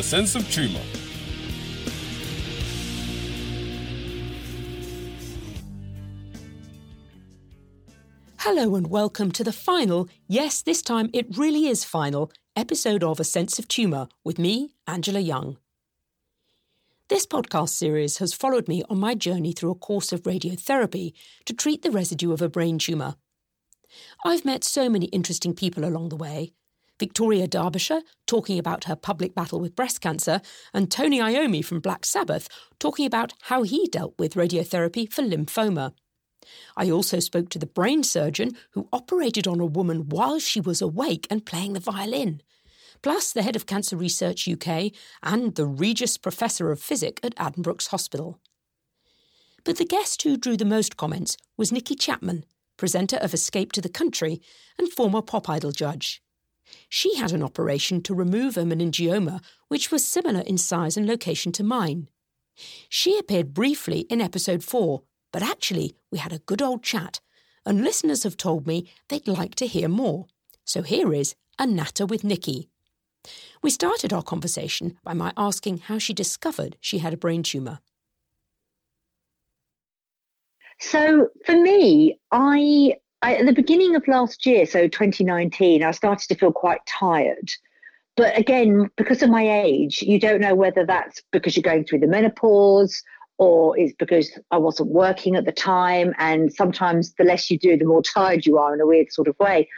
A Sense of Tumour. Hello and welcome to the final, yes, this time it really is final, episode of A Sense of Tumour with me, Angela Young. This podcast series has followed me on my journey through a course of radiotherapy to treat the residue of a brain tumour. I've met so many interesting people along the way. Victoria Derbyshire talking about her public battle with breast cancer, and Tony Iommi from Black Sabbath talking about how he dealt with radiotherapy for lymphoma. I also spoke to the brain surgeon who operated on a woman while she was awake and playing the violin, plus the head of Cancer Research UK and the Regius Professor of Physics at Addenbrooke's Hospital. But the guest who drew the most comments was Nicki Chapman, presenter of Escape to the Country and former pop idol judge. She had an operation to remove a meningioma which was similar in size and location to mine. She appeared briefly in episode 4 but actually, we had a good old chat, and listeners have told me they'd like to hear more. So here is a natter with Nicki. We started our conversation by my asking how she discovered she had a brain tumour. So for me, I, I, at the beginning of last year, so 2019, I started to feel quite tired. But again, because of my age, you don't know whether that's because you're going through the menopause or it's because I wasn't working at the time. And sometimes the less you do, the more tired you are in a weird sort of way.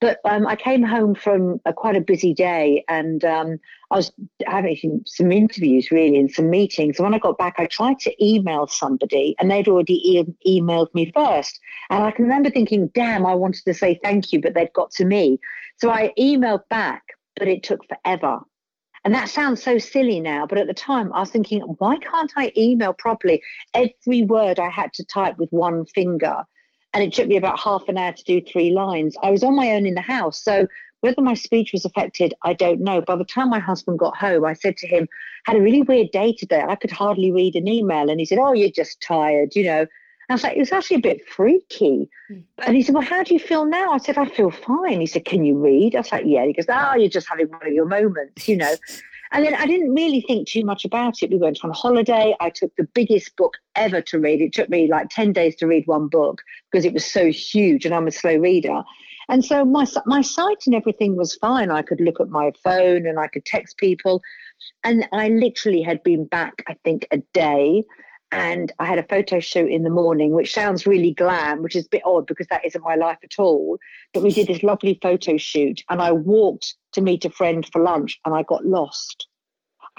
But um, I came home from a, quite a busy day and um, I was having some interviews really and some meetings. And when I got back, I tried to email somebody and they'd already e- emailed me first. And I can remember thinking, damn, I wanted to say thank you, but they'd got to me. So I emailed back, but it took forever. And that sounds so silly now, but at the time I was thinking, why can't I email properly? Every word I had to type with one finger. And it took me about half an hour to do three lines. I was on my own in the house. So whether my speech was affected, I don't know. By the time my husband got home, I said to him, had a really weird day today. I could hardly read an email. And he said, Oh, you're just tired, you know. I was like, it was actually a bit freaky. Mm. And he said, Well, how do you feel now? I said, I feel fine. He said, Can you read? I was like, Yeah. He goes, Oh, you're just having one of your moments, you know. and then I didn't really think too much about it. We went on holiday. I took the biggest book ever to read. It took me like 10 days to read one book because it was so huge and I'm a slow reader. And so my my sight and everything was fine. I could look at my phone and I could text people. And I literally had been back, I think, a day and I had a photo shoot in the morning, which sounds really glam, which is a bit odd because that isn't my life at all. But we did this lovely photo shoot, and I walked to meet a friend for lunch, and I got lost.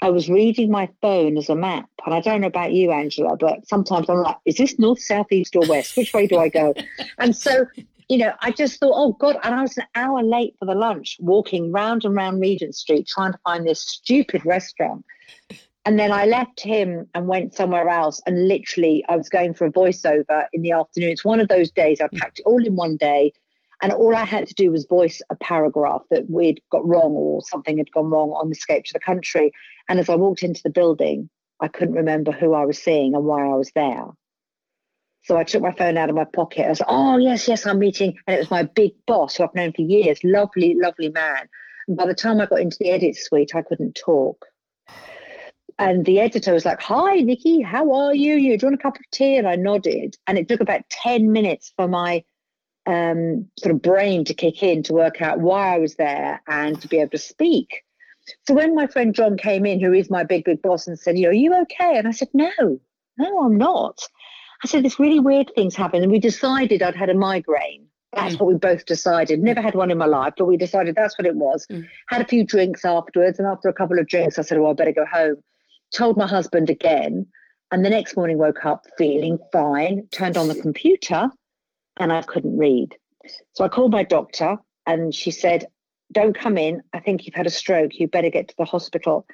I was reading my phone as a map, and I don't know about you, Angela, but sometimes I'm like, is this north, south, east, or west? Which way do I go? and so, you know, I just thought, oh God, and I was an hour late for the lunch, walking round and round Regent Street trying to find this stupid restaurant. And then I left him and went somewhere else. And literally, I was going for a voiceover in the afternoon. It's one of those days I packed it all in one day. And all I had to do was voice a paragraph that we'd got wrong or something had gone wrong on the Escape to the Country. And as I walked into the building, I couldn't remember who I was seeing and why I was there. So I took my phone out of my pocket. I was oh, yes, yes, I'm meeting. And it was my big boss who I've known for years, lovely, lovely man. And by the time I got into the edit suite, I couldn't talk. And the editor was like, Hi, Nicki, how are you? You do you a cup of tea? And I nodded. And it took about 10 minutes for my um, sort of brain to kick in to work out why I was there and to be able to speak. So when my friend John came in, who is my big, big boss, and said, you know, Are you okay? And I said, No, no, I'm not. I said, This really weird things happened. And we decided I'd had a migraine. That's mm. what we both decided. Never had one in my life, but we decided that's what it was. Mm. Had a few drinks afterwards. And after a couple of drinks, I said, Oh, I better go home told my husband again. And the next morning woke up feeling fine, turned on the computer, and I couldn't read. So I called my doctor and she said, Don't come in. I think you've had a stroke. You better get to the hospital.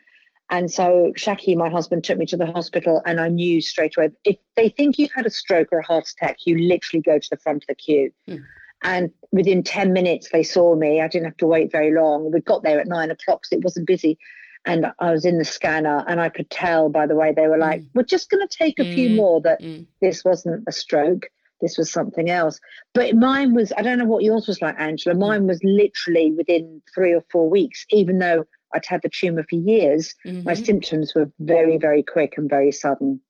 And so Shaki, my husband, took me to the hospital, and I knew straight away if they think you've had a stroke or a heart attack, you literally go to the front of the queue. Mm. And within 10 minutes, they saw me. I didn't have to wait very long. We got there at nine o'clock, so it wasn't busy and I was in the scanner and I could tell by the way they were like, mm. we're just going to take a mm. few more that mm. this wasn't a stroke. This was something else. But mine was, I don't know what yours was like, Angela. Mine was literally within three or four weeks, even though I'd had the tumor for years, Mm-hmm. my symptoms were very, very quick and very sudden.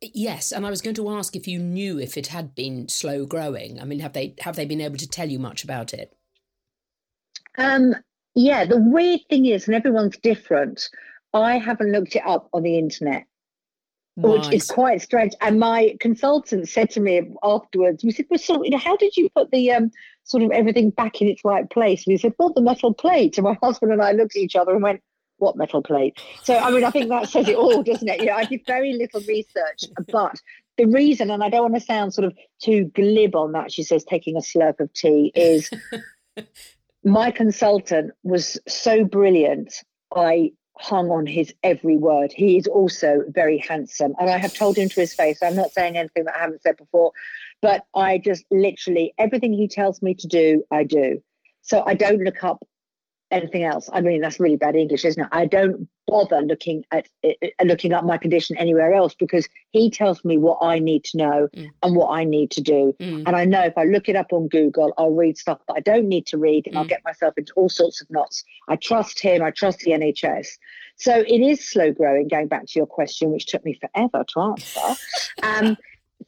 Yes, and I was going to ask if you knew if it had been slow growing. I mean, have they have they been able to tell you much about it? Um, yeah, the weird thing is, and everyone's different. I haven't looked it up on the internet, which is quite strange. And my consultant said to me afterwards, "We said, well, so you know, how did you put the um, sort of everything back in its right place?" And he said, "Well, the metal plate." And my husband and I looked at each other and went, "What metal plate?" So, I mean, I think that says it all, doesn't it? You know, I did very little research, but the reason, and I don't want to sound sort of too glib on that, she says, taking a slurp of tea, is my consultant was so brilliant. I hung on his every word. He is also very handsome. And I have told him to his face, I'm not saying anything that I haven't said before, but I just literally, everything he tells me to do, I do. So I don't look up anything else. I mean, that's really bad English, isn't it? I don't bother looking at uh, looking up my condition anywhere else because he tells me what I need to know Mm. and what I need to do. Mm. And I know if I look it up on Google, I'll read stuff that I don't need to read and I'll Mm. get myself into all sorts of knots. I trust him, I trust the NHS. So it is slow growing, going back to your question, which took me forever to answer. um,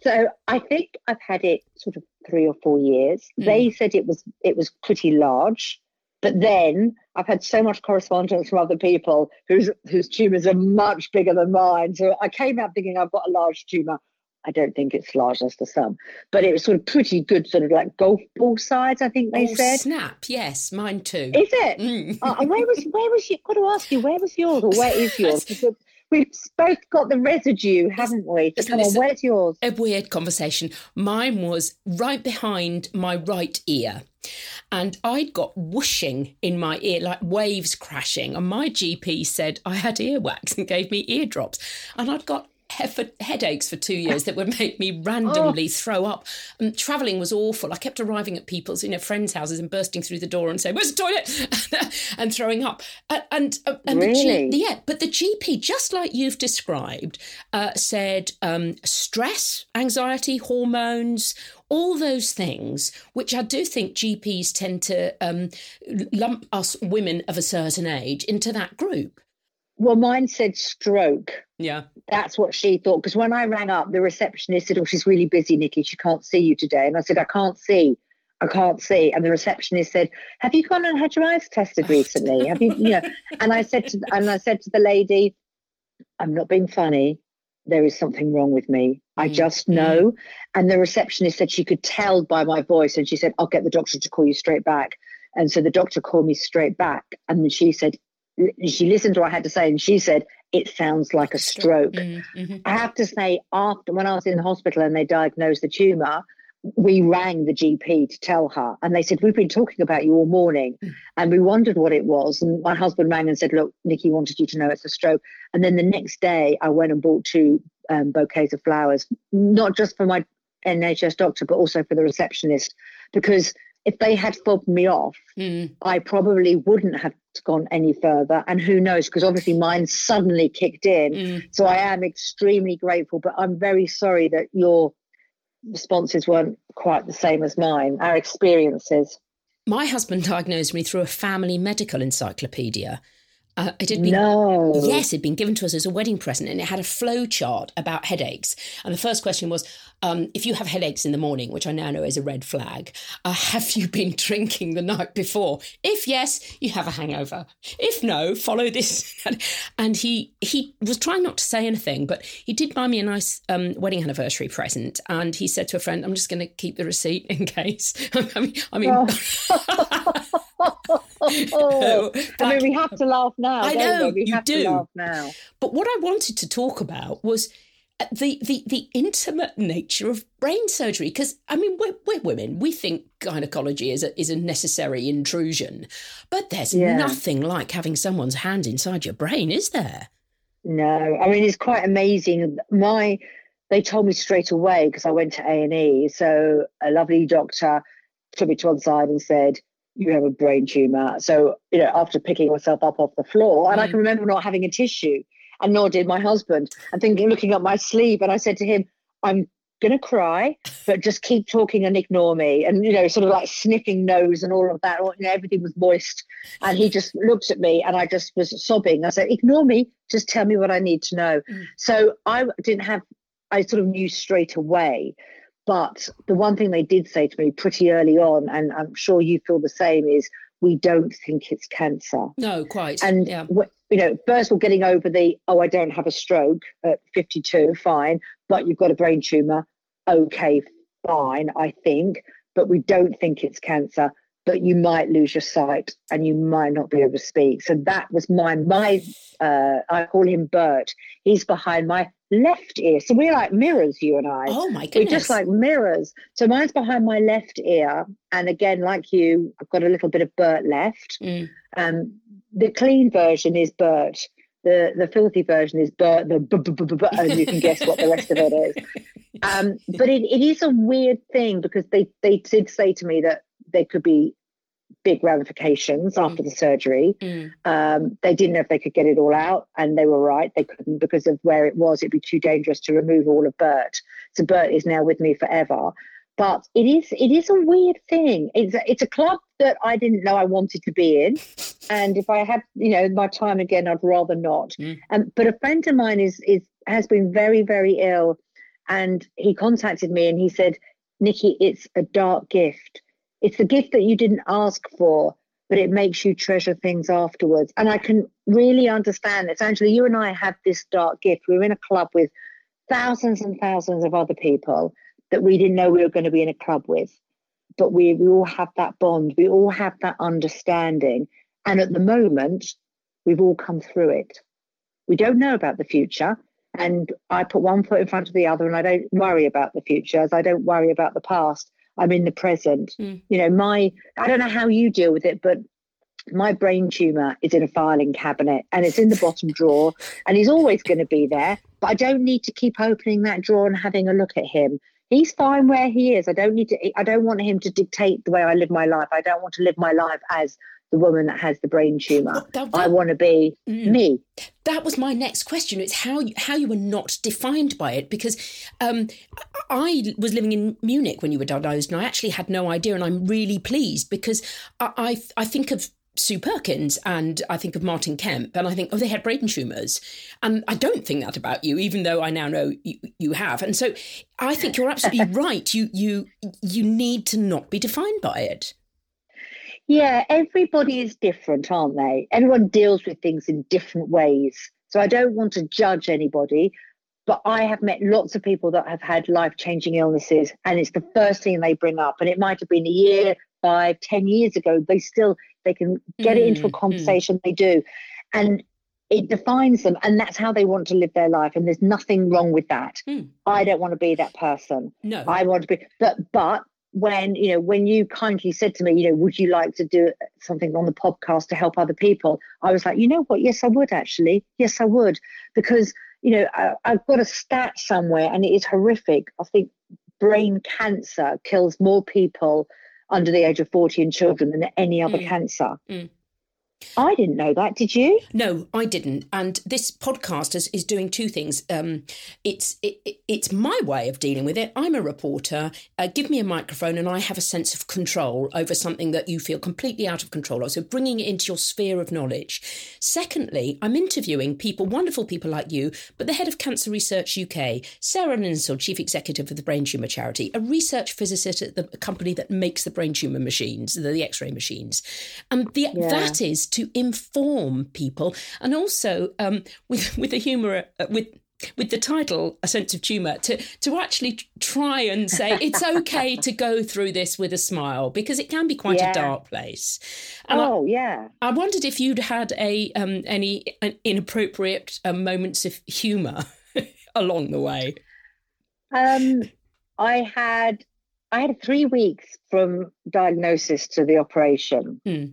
so I think I've had it sort of three or four years. Mm. They said it was it was pretty large. But then I've had so much correspondence from other people whose whose tumours are much bigger than mine. So I came out thinking I've got a large tumour. I don't think it's large as to some, but it was sort of pretty good, sort of like golf ball size. I think they oh, said. snap! Yes, mine too. Is it? Mm. Uh, and where was where was you? Got to ask you, where was yours or where is yours? Because we've both got the residue, haven't we? Isn't come on, where's yours? a weird conversation. Mine was right behind my right ear. And I'd got whooshing in my ear, like waves crashing. And my GP said I had earwax and gave me eardrops. And I'd got headaches for two years that would make me randomly throw up. And traveling was awful. I kept arriving at people's, you know, friends' houses and bursting through the door and saying, "Where's the toilet?" and throwing up. And and, and the Really? G- yeah, but the GP, just like you've described, uh, said um, stress, anxiety, hormones, all those things, which I do think GPs tend to um, lump us women of a certain age into that group. Well, mine said stroke. Yeah. That's what she thought. Because when I rang up, the receptionist said, "Oh, she's really busy, Nicki. She can't see you today." And I said, "I can't see. I can't see." And the receptionist said, "Have you gone and had your eyes tested recently? Have you, you know?" And I said to and I said to the lady, "I'm not being funny. There is something wrong with me. I Mm, just mm. know." And the receptionist said she could tell by my voice, and she said, "I'll get the doctor to call you straight back." And so the doctor called me straight back, and then she said, she listened to what I had to say, and she said, "It sounds like a stroke." Mm, mhm. I have to say, after when I was in the hospital and they diagnosed the tumor, we rang the GP to tell her, and they said, "We've been talking about you all morning, Mm. and we wondered what it was." And my husband rang and said, "Look, Nicki wanted you to know it's a stroke." And then the next day, I went and bought two um, bouquets of flowers, not just for my NHS doctor, but also for the receptionist, because if they had fobbed me off, Mm. I probably wouldn't have gone any further. And who knows? Because obviously mine suddenly kicked in. Mm. So I am extremely grateful, but I'm very sorry that your responses weren't quite the same as mine, our experiences. My husband diagnosed me through a family medical encyclopedia. Uh, it had been No. Yes, it'd been given to us as a wedding present, and it had a flow chart about headaches. And the first question was, um, if you have headaches in the morning, which I now know is a red flag, uh, have you been drinking the night before? If yes, you have a hangover. If no, follow this. and he he was trying not to say anything, but he did buy me a nice um, wedding anniversary present. And he said to a friend, "I'm just going to keep the receipt in case." I mean, I mean. Oh, I mean, we have to laugh now. I know, we? We you have do. to laugh now. But what I wanted to talk about was uh, the the the intimate nature of brain surgery. Because I mean, we're, we're women. We think gynecology is a is a necessary intrusion, but there's Yeah. nothing like having someone's hand inside your brain, is there? No, I mean it's quite amazing. My they told me straight away because I went to A and E. So a lovely doctor took me to one side and said, "You have a brain tumor." So you know, after picking myself up off the floor, and I Mm. can remember not having a tissue, and nor did my husband. And thinking, looking at my sleeve, and I said to him, "I'm." going to cry, but just keep talking and ignore me. And, you know, sort of like sniffing nose and all of that. All, you know, everything was moist. And he just looked at me and I just was sobbing. I said, ignore me. Just tell me what I need to know. Mm. So I didn't have, I sort of knew straight away. But the one thing they did say to me pretty early on, and I'm sure you feel the same, is we don't think it's cancer. No, quite. And yeah you know, first of all, getting over the, oh, I don't have a stroke at 52, fine, but you've got a brain tumor. Okay, fine, I think, but we don't think it's cancer, but you might lose your sight and you might not be able to speak. So that was my, my, uh, I call him Bert. He's behind my left ear. So we're like mirrors, you and I. Oh my goodness. We're just like mirrors. So mine's behind my left ear. And again, like you, I've got a little bit of Bert left. Mm. Um, the clean version is Bert. The the filthy version is Bert. The b- b- b- b- and you can guess what the rest of it is. Um, but it, it is a weird thing because they they did say to me that there could be big ramifications mm. after the surgery. Mm. Um, they didn't know if they could get it all out, and they were right. They couldn't because of where it was. It'd be too dangerous to remove all of Bert. So Bert is now with me forever but it is it is a weird thing. It's a, it's a club that I didn't know I wanted to be in, and if I had you know my time again, I'd rather not. Mm. Um, but a friend of mine is is has been very very ill, and he contacted me and he said, "Nicki, it's a dark gift. It's the gift that you didn't ask for." But it makes you treasure things afterwards. And I can really understand this. Angela, you and I have this dark gift. We're in a club with thousands and thousands of other people that we didn't know we were going to be in a club with. But we, we all have that bond, we all have that understanding. And at the moment, we've all come through it. We don't know about the future. And I put one foot in front of the other, and I don't worry about the future as I don't worry about the past. I'm in the present. Mm. You know, my, I don't know how you deal with it, but my brain tumor is in a filing cabinet and it's in the bottom drawer and he's always going to be there but i don't need to keep opening that drawer and having a look at him he's fine where he is. I don't need to. I don't want him to dictate the way I live my life. I don't want to live my life as the woman that has the brain tumor. That, that, I want to be mm, me. That was my next question. It's how you, how you were not defined by it because um, I was living in Munich when you were diagnosed, and I actually had no idea. And I'm really pleased because I I, I think of Sue Perkins and I think of Martin Kemp and I think, oh, they had brain tumours. And I don't think that about you, even though I now know you, you have. And so I think you're absolutely right. You you you need to not be defined by it. Yeah, everybody is different, aren't they? Everyone deals with things in different ways. So I don't want to judge anybody, but I have met lots of people that have had life changing illnesses, and it's the first thing they bring up. And it might have been a year, five, ten years ago. They still they can get mm, it into a mm, mm. conversation. Mm. They do, and it defines them, and that's how they want to live their life. And there's nothing wrong with that. Mm. I don't want to be that person. No, I want to be. But but when you know when you kindly said to me, you know, would you like to do something on the podcast to help other people? I was like, you know what? Yes, I would actually. Yes, I would because you know I, I've got a stat somewhere, and it is horrific. I think brain cancer kills more people under the age of 40 in children than any other mm. cancer. Mm. I didn't know that. Did you? No, I didn't. And this podcast is, is doing two things. Um, it's it, it's my way of dealing with it. I'm a reporter. Uh, give me a microphone, and I have a sense of control over something that you feel completely out of control of. So bringing it into your sphere of knowledge. Secondly, I'm interviewing people, wonderful people like you, but the head of Cancer Research UK, Sarah Lindsell, chief executive of the Brain Tumour Charity, a research physicist at the company that makes the brain tumour machines, the, the X-ray machines, and the, yeah. that is to inform people, and also um, with with the humour uh, with with the title a sense of humor to to actually try and say it's okay to go through this with a smile because it can be quite yeah. a dark place. And oh I, yeah. I wondered if you'd had a um, any inappropriate uh, moments of humor along the way. Um i had i had three weeks from diagnosis to the operation. Hmm.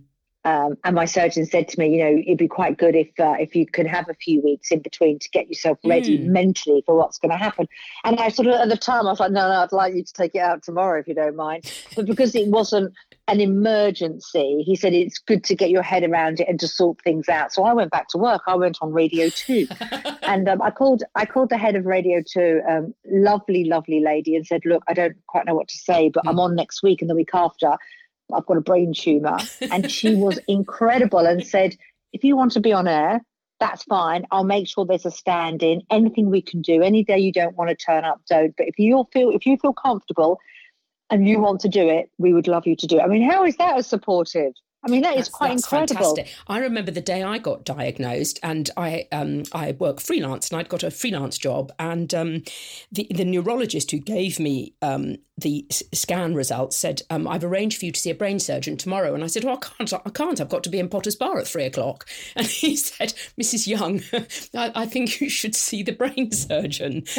Um, and my surgeon said to me, you know, it'd be quite good if uh, if you could have a few weeks in between to get yourself ready mm. mentally for what's going to happen. And I sort of at the time I was like, no, no, I'd like you to take it out tomorrow if you don't mind. But because it wasn't an emergency. He said it's good to get your head around it and to sort things out. So I went back to work. I went on Radio Two, and um, I called. I called the head of Radio Two, um, lovely, lovely lady, and said, "Look, I don't quite know what to say, but I'm mm. on next week and the week after. I've got a brain tumor." And she was incredible and said, "If you want to be on air." That's fine. I'll make sure there's a stand in. Anything we can do. Any day you don't want to turn up, don't. But if you feel if you feel comfortable and you want to do it, we would love you to do it. I mean, how is that as supportive? I mean, that that's, is quite incredible. Fantastic. I remember the day I got diagnosed, and I um, I work freelance, and I'd got a freelance job, and um, the the neurologist who gave me um, the scan results said, um, "I've arranged for you to see a brain surgeon tomorrow," and I said, "Well, I can't. I can't. I've got to be in Potters Bar at three o'clock." And he said, "Mrs. Young, I, I think you should see the brain surgeon."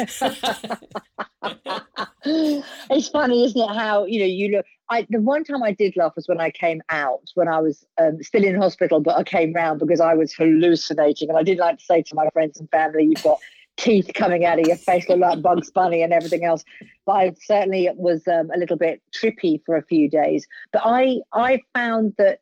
it's funny, isn't it? How you know you look. I the one time I did laugh was when I came out when I was um, still in hospital, but I came round because I was hallucinating, and I did like to say to my friends and family, "You've got teeth coming out of your face, look like Bugs Bunny and everything else." But I certainly it was um, a little bit trippy for a few days. But I I found that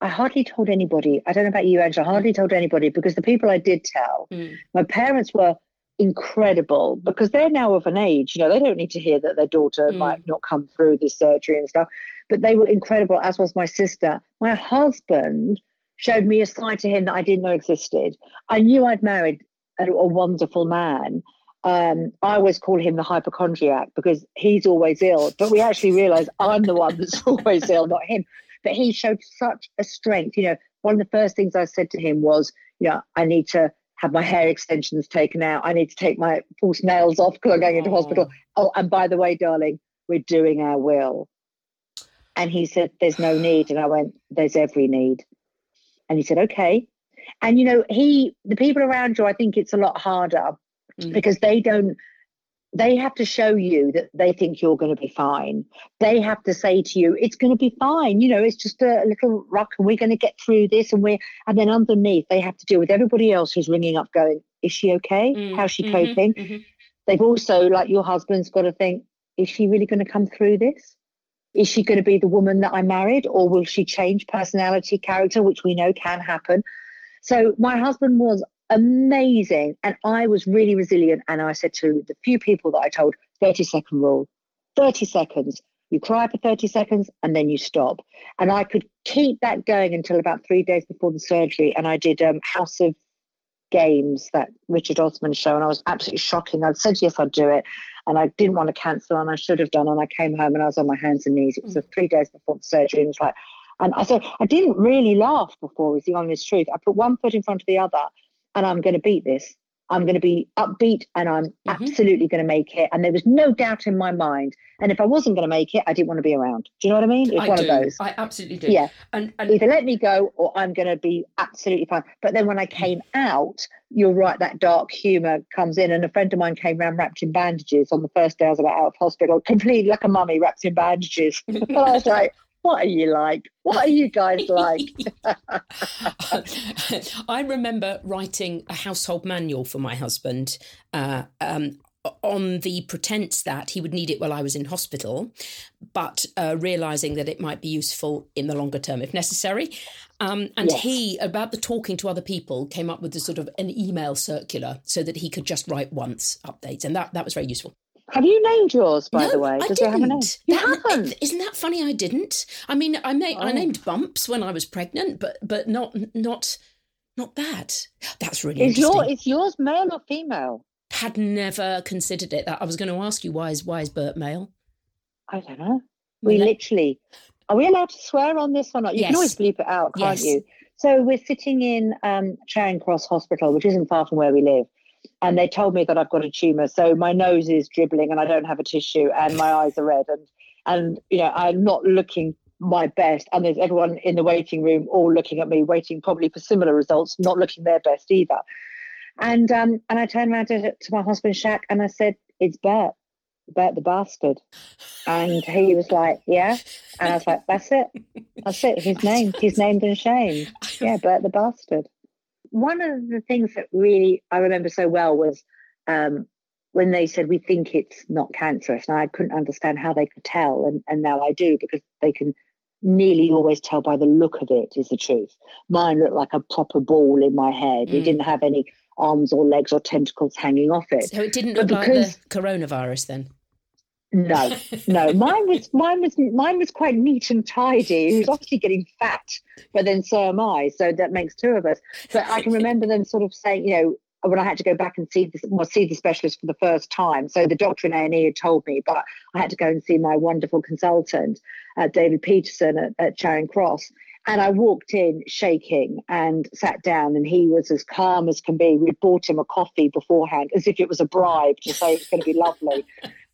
I hardly told anybody. I don't know about you, Angela. I hardly told anybody because the people I did tell, mm. my parents were incredible because they're now of an age, you know, they don't need to hear that their daughter mm. might not come through this surgery and stuff. But they were incredible, as was my sister. My husband showed me a side to him that I didn't know existed. I knew I'd married a, a wonderful man. Um, I always call him the hypochondriac because he's always ill, but we actually realize I'm the one that's always ill, not him. But he showed such a strength. You know, one of the first things I said to him was, you know, I need to have my hair extensions taken out. I need to take my false nails off because I'm going into oh. hospital. Oh, and by the way, darling, we're doing our will. And he said, There's no need. And I went, There's every need. And he said, Okay. And you know, he the people around you, I think it's a lot harder mm. because they don't they have to show you that they think you're going to be fine. They have to say to you, it's going to be fine. You know, it's just a little rock and we're going to get through this. And we're, and then underneath, they have to deal with everybody else who's ringing up going, is she okay? Mm, How's she mm-hmm, coping? Mm-hmm. They've also, like your husband's got to think, is she really going to come through this? Is she going to be the woman that I married or will she change personality, character, which we know can happen? So my husband was amazing. And I was really resilient. And I said to the few people that I told, 30 second rule, 30 seconds. You cry for 30 seconds and then you stop. And I could keep that going until about three days before the surgery. And I did um, House of Games, that Richard Osman show. And I was absolutely shocking. I said, yes, I'd do it. And I didn't want to cancel, and I should have done. And I came home and I was on my hands and knees. It was mm. three days before the surgery. And it was like, and I said, I didn't really laugh before, is the honest truth. I put one foot in front of the other and I'm going to beat this. I'm going to be upbeat and I'm mm-hmm. absolutely going to make it. And there was no doubt in my mind. And if I wasn't going to make it, I didn't want to be around. Do you know what I mean? It's I one do. of those. I absolutely do. Yeah. And, and, either let me go or I'm going to be absolutely fine. But then when I came out, you're right, that dark humor comes in. And a friend of mine came around wrapped in bandages on the first day I was about out of hospital, completely like a mummy wrapped in bandages. and I was like, what are you like? What are you guys like? I remember writing a household manual for my husband uh, um, on the pretense that he would need it while I was in hospital, but uh, realizing that it might be useful in the longer term if necessary. Um, and yes. he, about the talking to other people, came up with a sort of an email circular so that he could just write once updates, and that that was very useful. Have you named yours, by no, the way? Does I didn't. Have a name? You that, haven't. Isn't that funny? I didn't. I mean, I made, oh. I named Bumps when I was pregnant, but but not not not that. That's really is interesting. Your, is yours male or female? Had never considered it. That I was going to ask you why is why is Bert male? I don't know. We literally. Are we allowed to swear on this or not? You yes. can always bleep it out, can't yes. you? So we're sitting in um, Charing Cross Hospital, which isn't far from where we live and they told me that I've got a tumor. So my nose is dribbling and I don't have a tissue and my eyes are red. And and you know I'm not looking my best. And there's everyone in the waiting room all looking at me waiting probably for similar results not looking their best either. And um and i turned around to, to my husband Shaq and i said it's bert bert the bastard. And he was like yeah. And i was like that's it. That's it. His name he's named and shamed yeah bert the bastard one of the things that really I remember so well was um, when they said we think it's not cancerous, and I couldn't understand how they could tell, and, and now I do because they can nearly always tell by the look of it is the truth. Mine looked like a proper ball in my head. Mm. It didn't have any arms or legs or tentacles hanging off it. So it didn't look because, like the coronavirus then. No, no. Mine was mine was mine was quite neat and tidy. He was obviously getting fat, but then so am I. So that makes two of us. But I can remember them sort of saying, you know, when I had to go back and see the, well, see the specialist for the first time. So the doctor in A and E had told me, but I had to go and see my wonderful consultant, uh, David Peterson at, at Charing Cross. And I walked in shaking and sat down, and he was as calm as can be. We'd bought him a coffee beforehand, as if it was a bribe to say it's going to be lovely.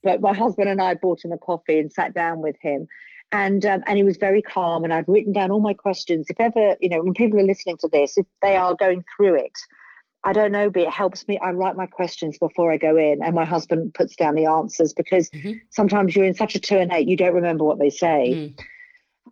But my husband and I bought him a coffee and sat down with him. And um, and he was very calm. And I'd written down all my questions. If ever, you know, when people are listening to this, if they are going through it, I don't know, but it helps me. I write my questions before I go in, and my husband puts down the answers because mm-hmm. sometimes you're in such a eight, you don't remember what they say. Mm.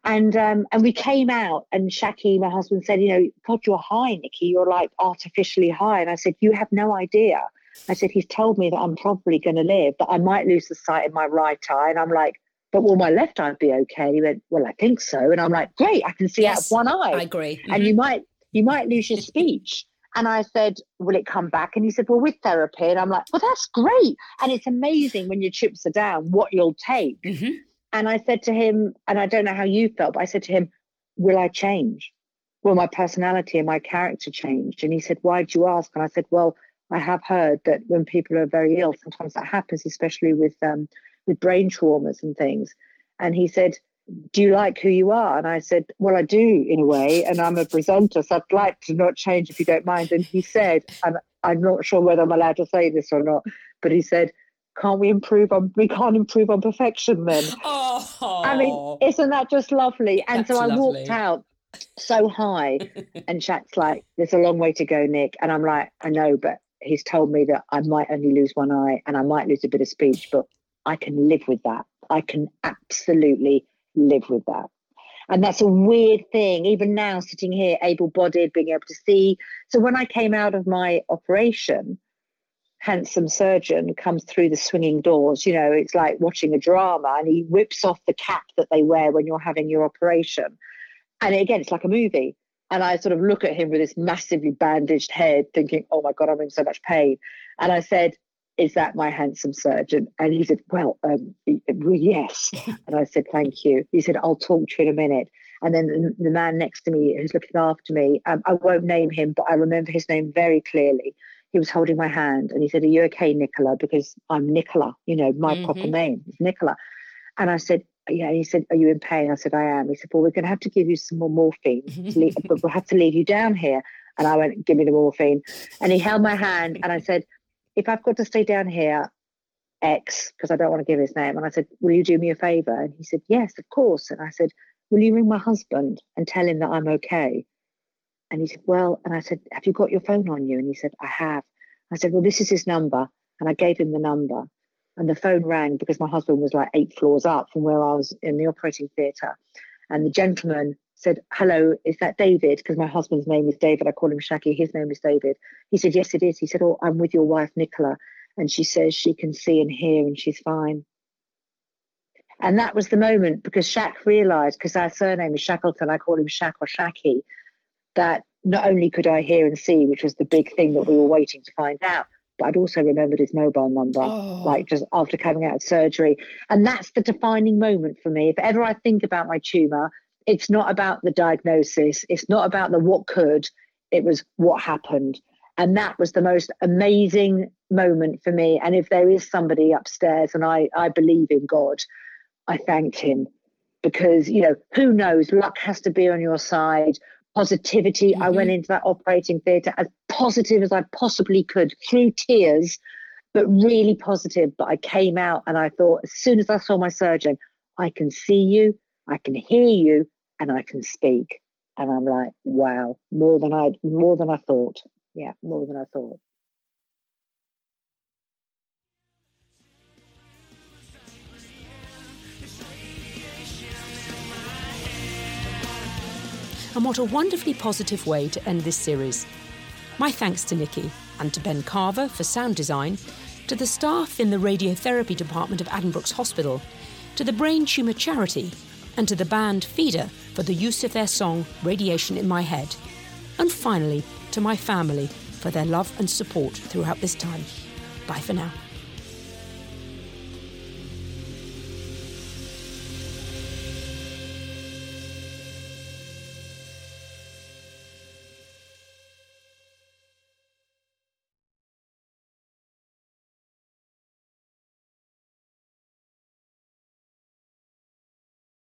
And um, and we came out, and Shaki, my husband, said, "You know, God, you're high, Nicki. You're like artificially high." And I said, "You have no idea." I said, "He's told me that I'm probably going to live, but I might lose the sight in my right eye." And I'm like, "But will my left eye be okay?" He went, "Well, I think so." And I'm like, "Great, I can see yes, out of one eye." I agree. And mm-hmm. you might you might lose your speech. And I said, Will it come back? And he said, Well, with therapy. And I'm like, Well, that's great. And it's amazing when your chips are down what you'll take. Mm-hmm. And I said to him, and I don't know how you felt, but I said to him, Will I change? Will my personality and my character change? And he said, Why did you ask? And I said, Well, I have heard that when people are very ill, sometimes that happens, especially with um, with brain traumas and things. And he said, do you like who you are? And I said, well, I do in a way, and I'm a presenter, so I'd like to not change if you don't mind. And he said, and I'm not sure whether I'm allowed to say this or not, but he said, can't we improve on we can't improve on perfection then oh i mean isn't that just lovely and so i lovely. walked out so high and Shaq's like there's a long way to go nick and i'm like i know but he's told me that i might only lose one eye and i might lose a bit of speech but i can live with that i can absolutely live with that. And that's a weird thing, even now sitting here, able bodied, being able to see. So when I came out of my operation, handsome surgeon comes through the swinging doors. You know, it's like watching a drama, and he whips off the cap that they wear when you're having your operation. And again, it's like a movie. And I sort of look at him with this massively bandaged head, thinking, oh my God, I'm in so much pain. And I said, is that my handsome surgeon? And he said, well, um, yes. and I said, thank you. He said, I'll talk to you in a minute. And then the, man next to me who's looking after me, um, I won't name him, but I remember his name very clearly. He was holding my hand and he said, are you okay, Nicola? Because I'm Nicola, you know, my mm-hmm. proper name is Nicola. And I said, yeah, he said, Are you in pain? I said, I am. He said, Well, we're going to have to give you some more morphine, but we'll have to leave you down here. And I went, Give me the morphine. And he held my hand and I said, if I've got to stay down here, X, because I don't want to give his name. And I said, Will you do me a favor? And he said, Yes, of course. And I said, Will you ring my husband and tell him that I'm okay? And he said, Well, and I said, Have you got your phone on you? And he said, I have. I said, Well, this is his number. And I gave him the number. And the phone rang because my husband was like eight floors up from where I was in the operating theatre. And the gentleman said, Hello, is that David? Because my husband's name is David. I call him Shaggy. His name is David. He said, Yes, it is. He said, Oh, I'm with your wife, Nicola. And she says she can see and hear and she's fine. And that was the moment because Shaq realized, because our surname is Shackleton, I call him Shaq or Shacky, that not only could I hear and see, which was the big thing that we were waiting to find out, but I'd also remembered his mobile number, oh. like just after coming out of surgery. And that's the defining moment for me. If ever I think about my tumor, it's not about the diagnosis, it's not about the what could, it was what happened. And that was the most amazing moment for me. And if there is somebody upstairs, and I, I believe in God, I thanked him because, you know, who knows? Luck has to be on your side. Positivity. Mm-hmm. I went into that operating theatre as positive as I possibly could through tears, but really positive. But I came out and I thought, as soon as I saw my surgeon, I can see you, I can hear you, and I can speak. And I'm like, wow, more than I more than I thought. Yeah, more than I thought. And what a wonderfully positive way to end this series. My thanks to Nicki and to Ben Carver for sound design, to the staff in the radiotherapy department of Addenbrooke's Hospital, to the Brain Tumour Charity and to the band Feeder for the use of their song Radiation in My Head. And finally, to my family for their love and support throughout this time. Bye for now.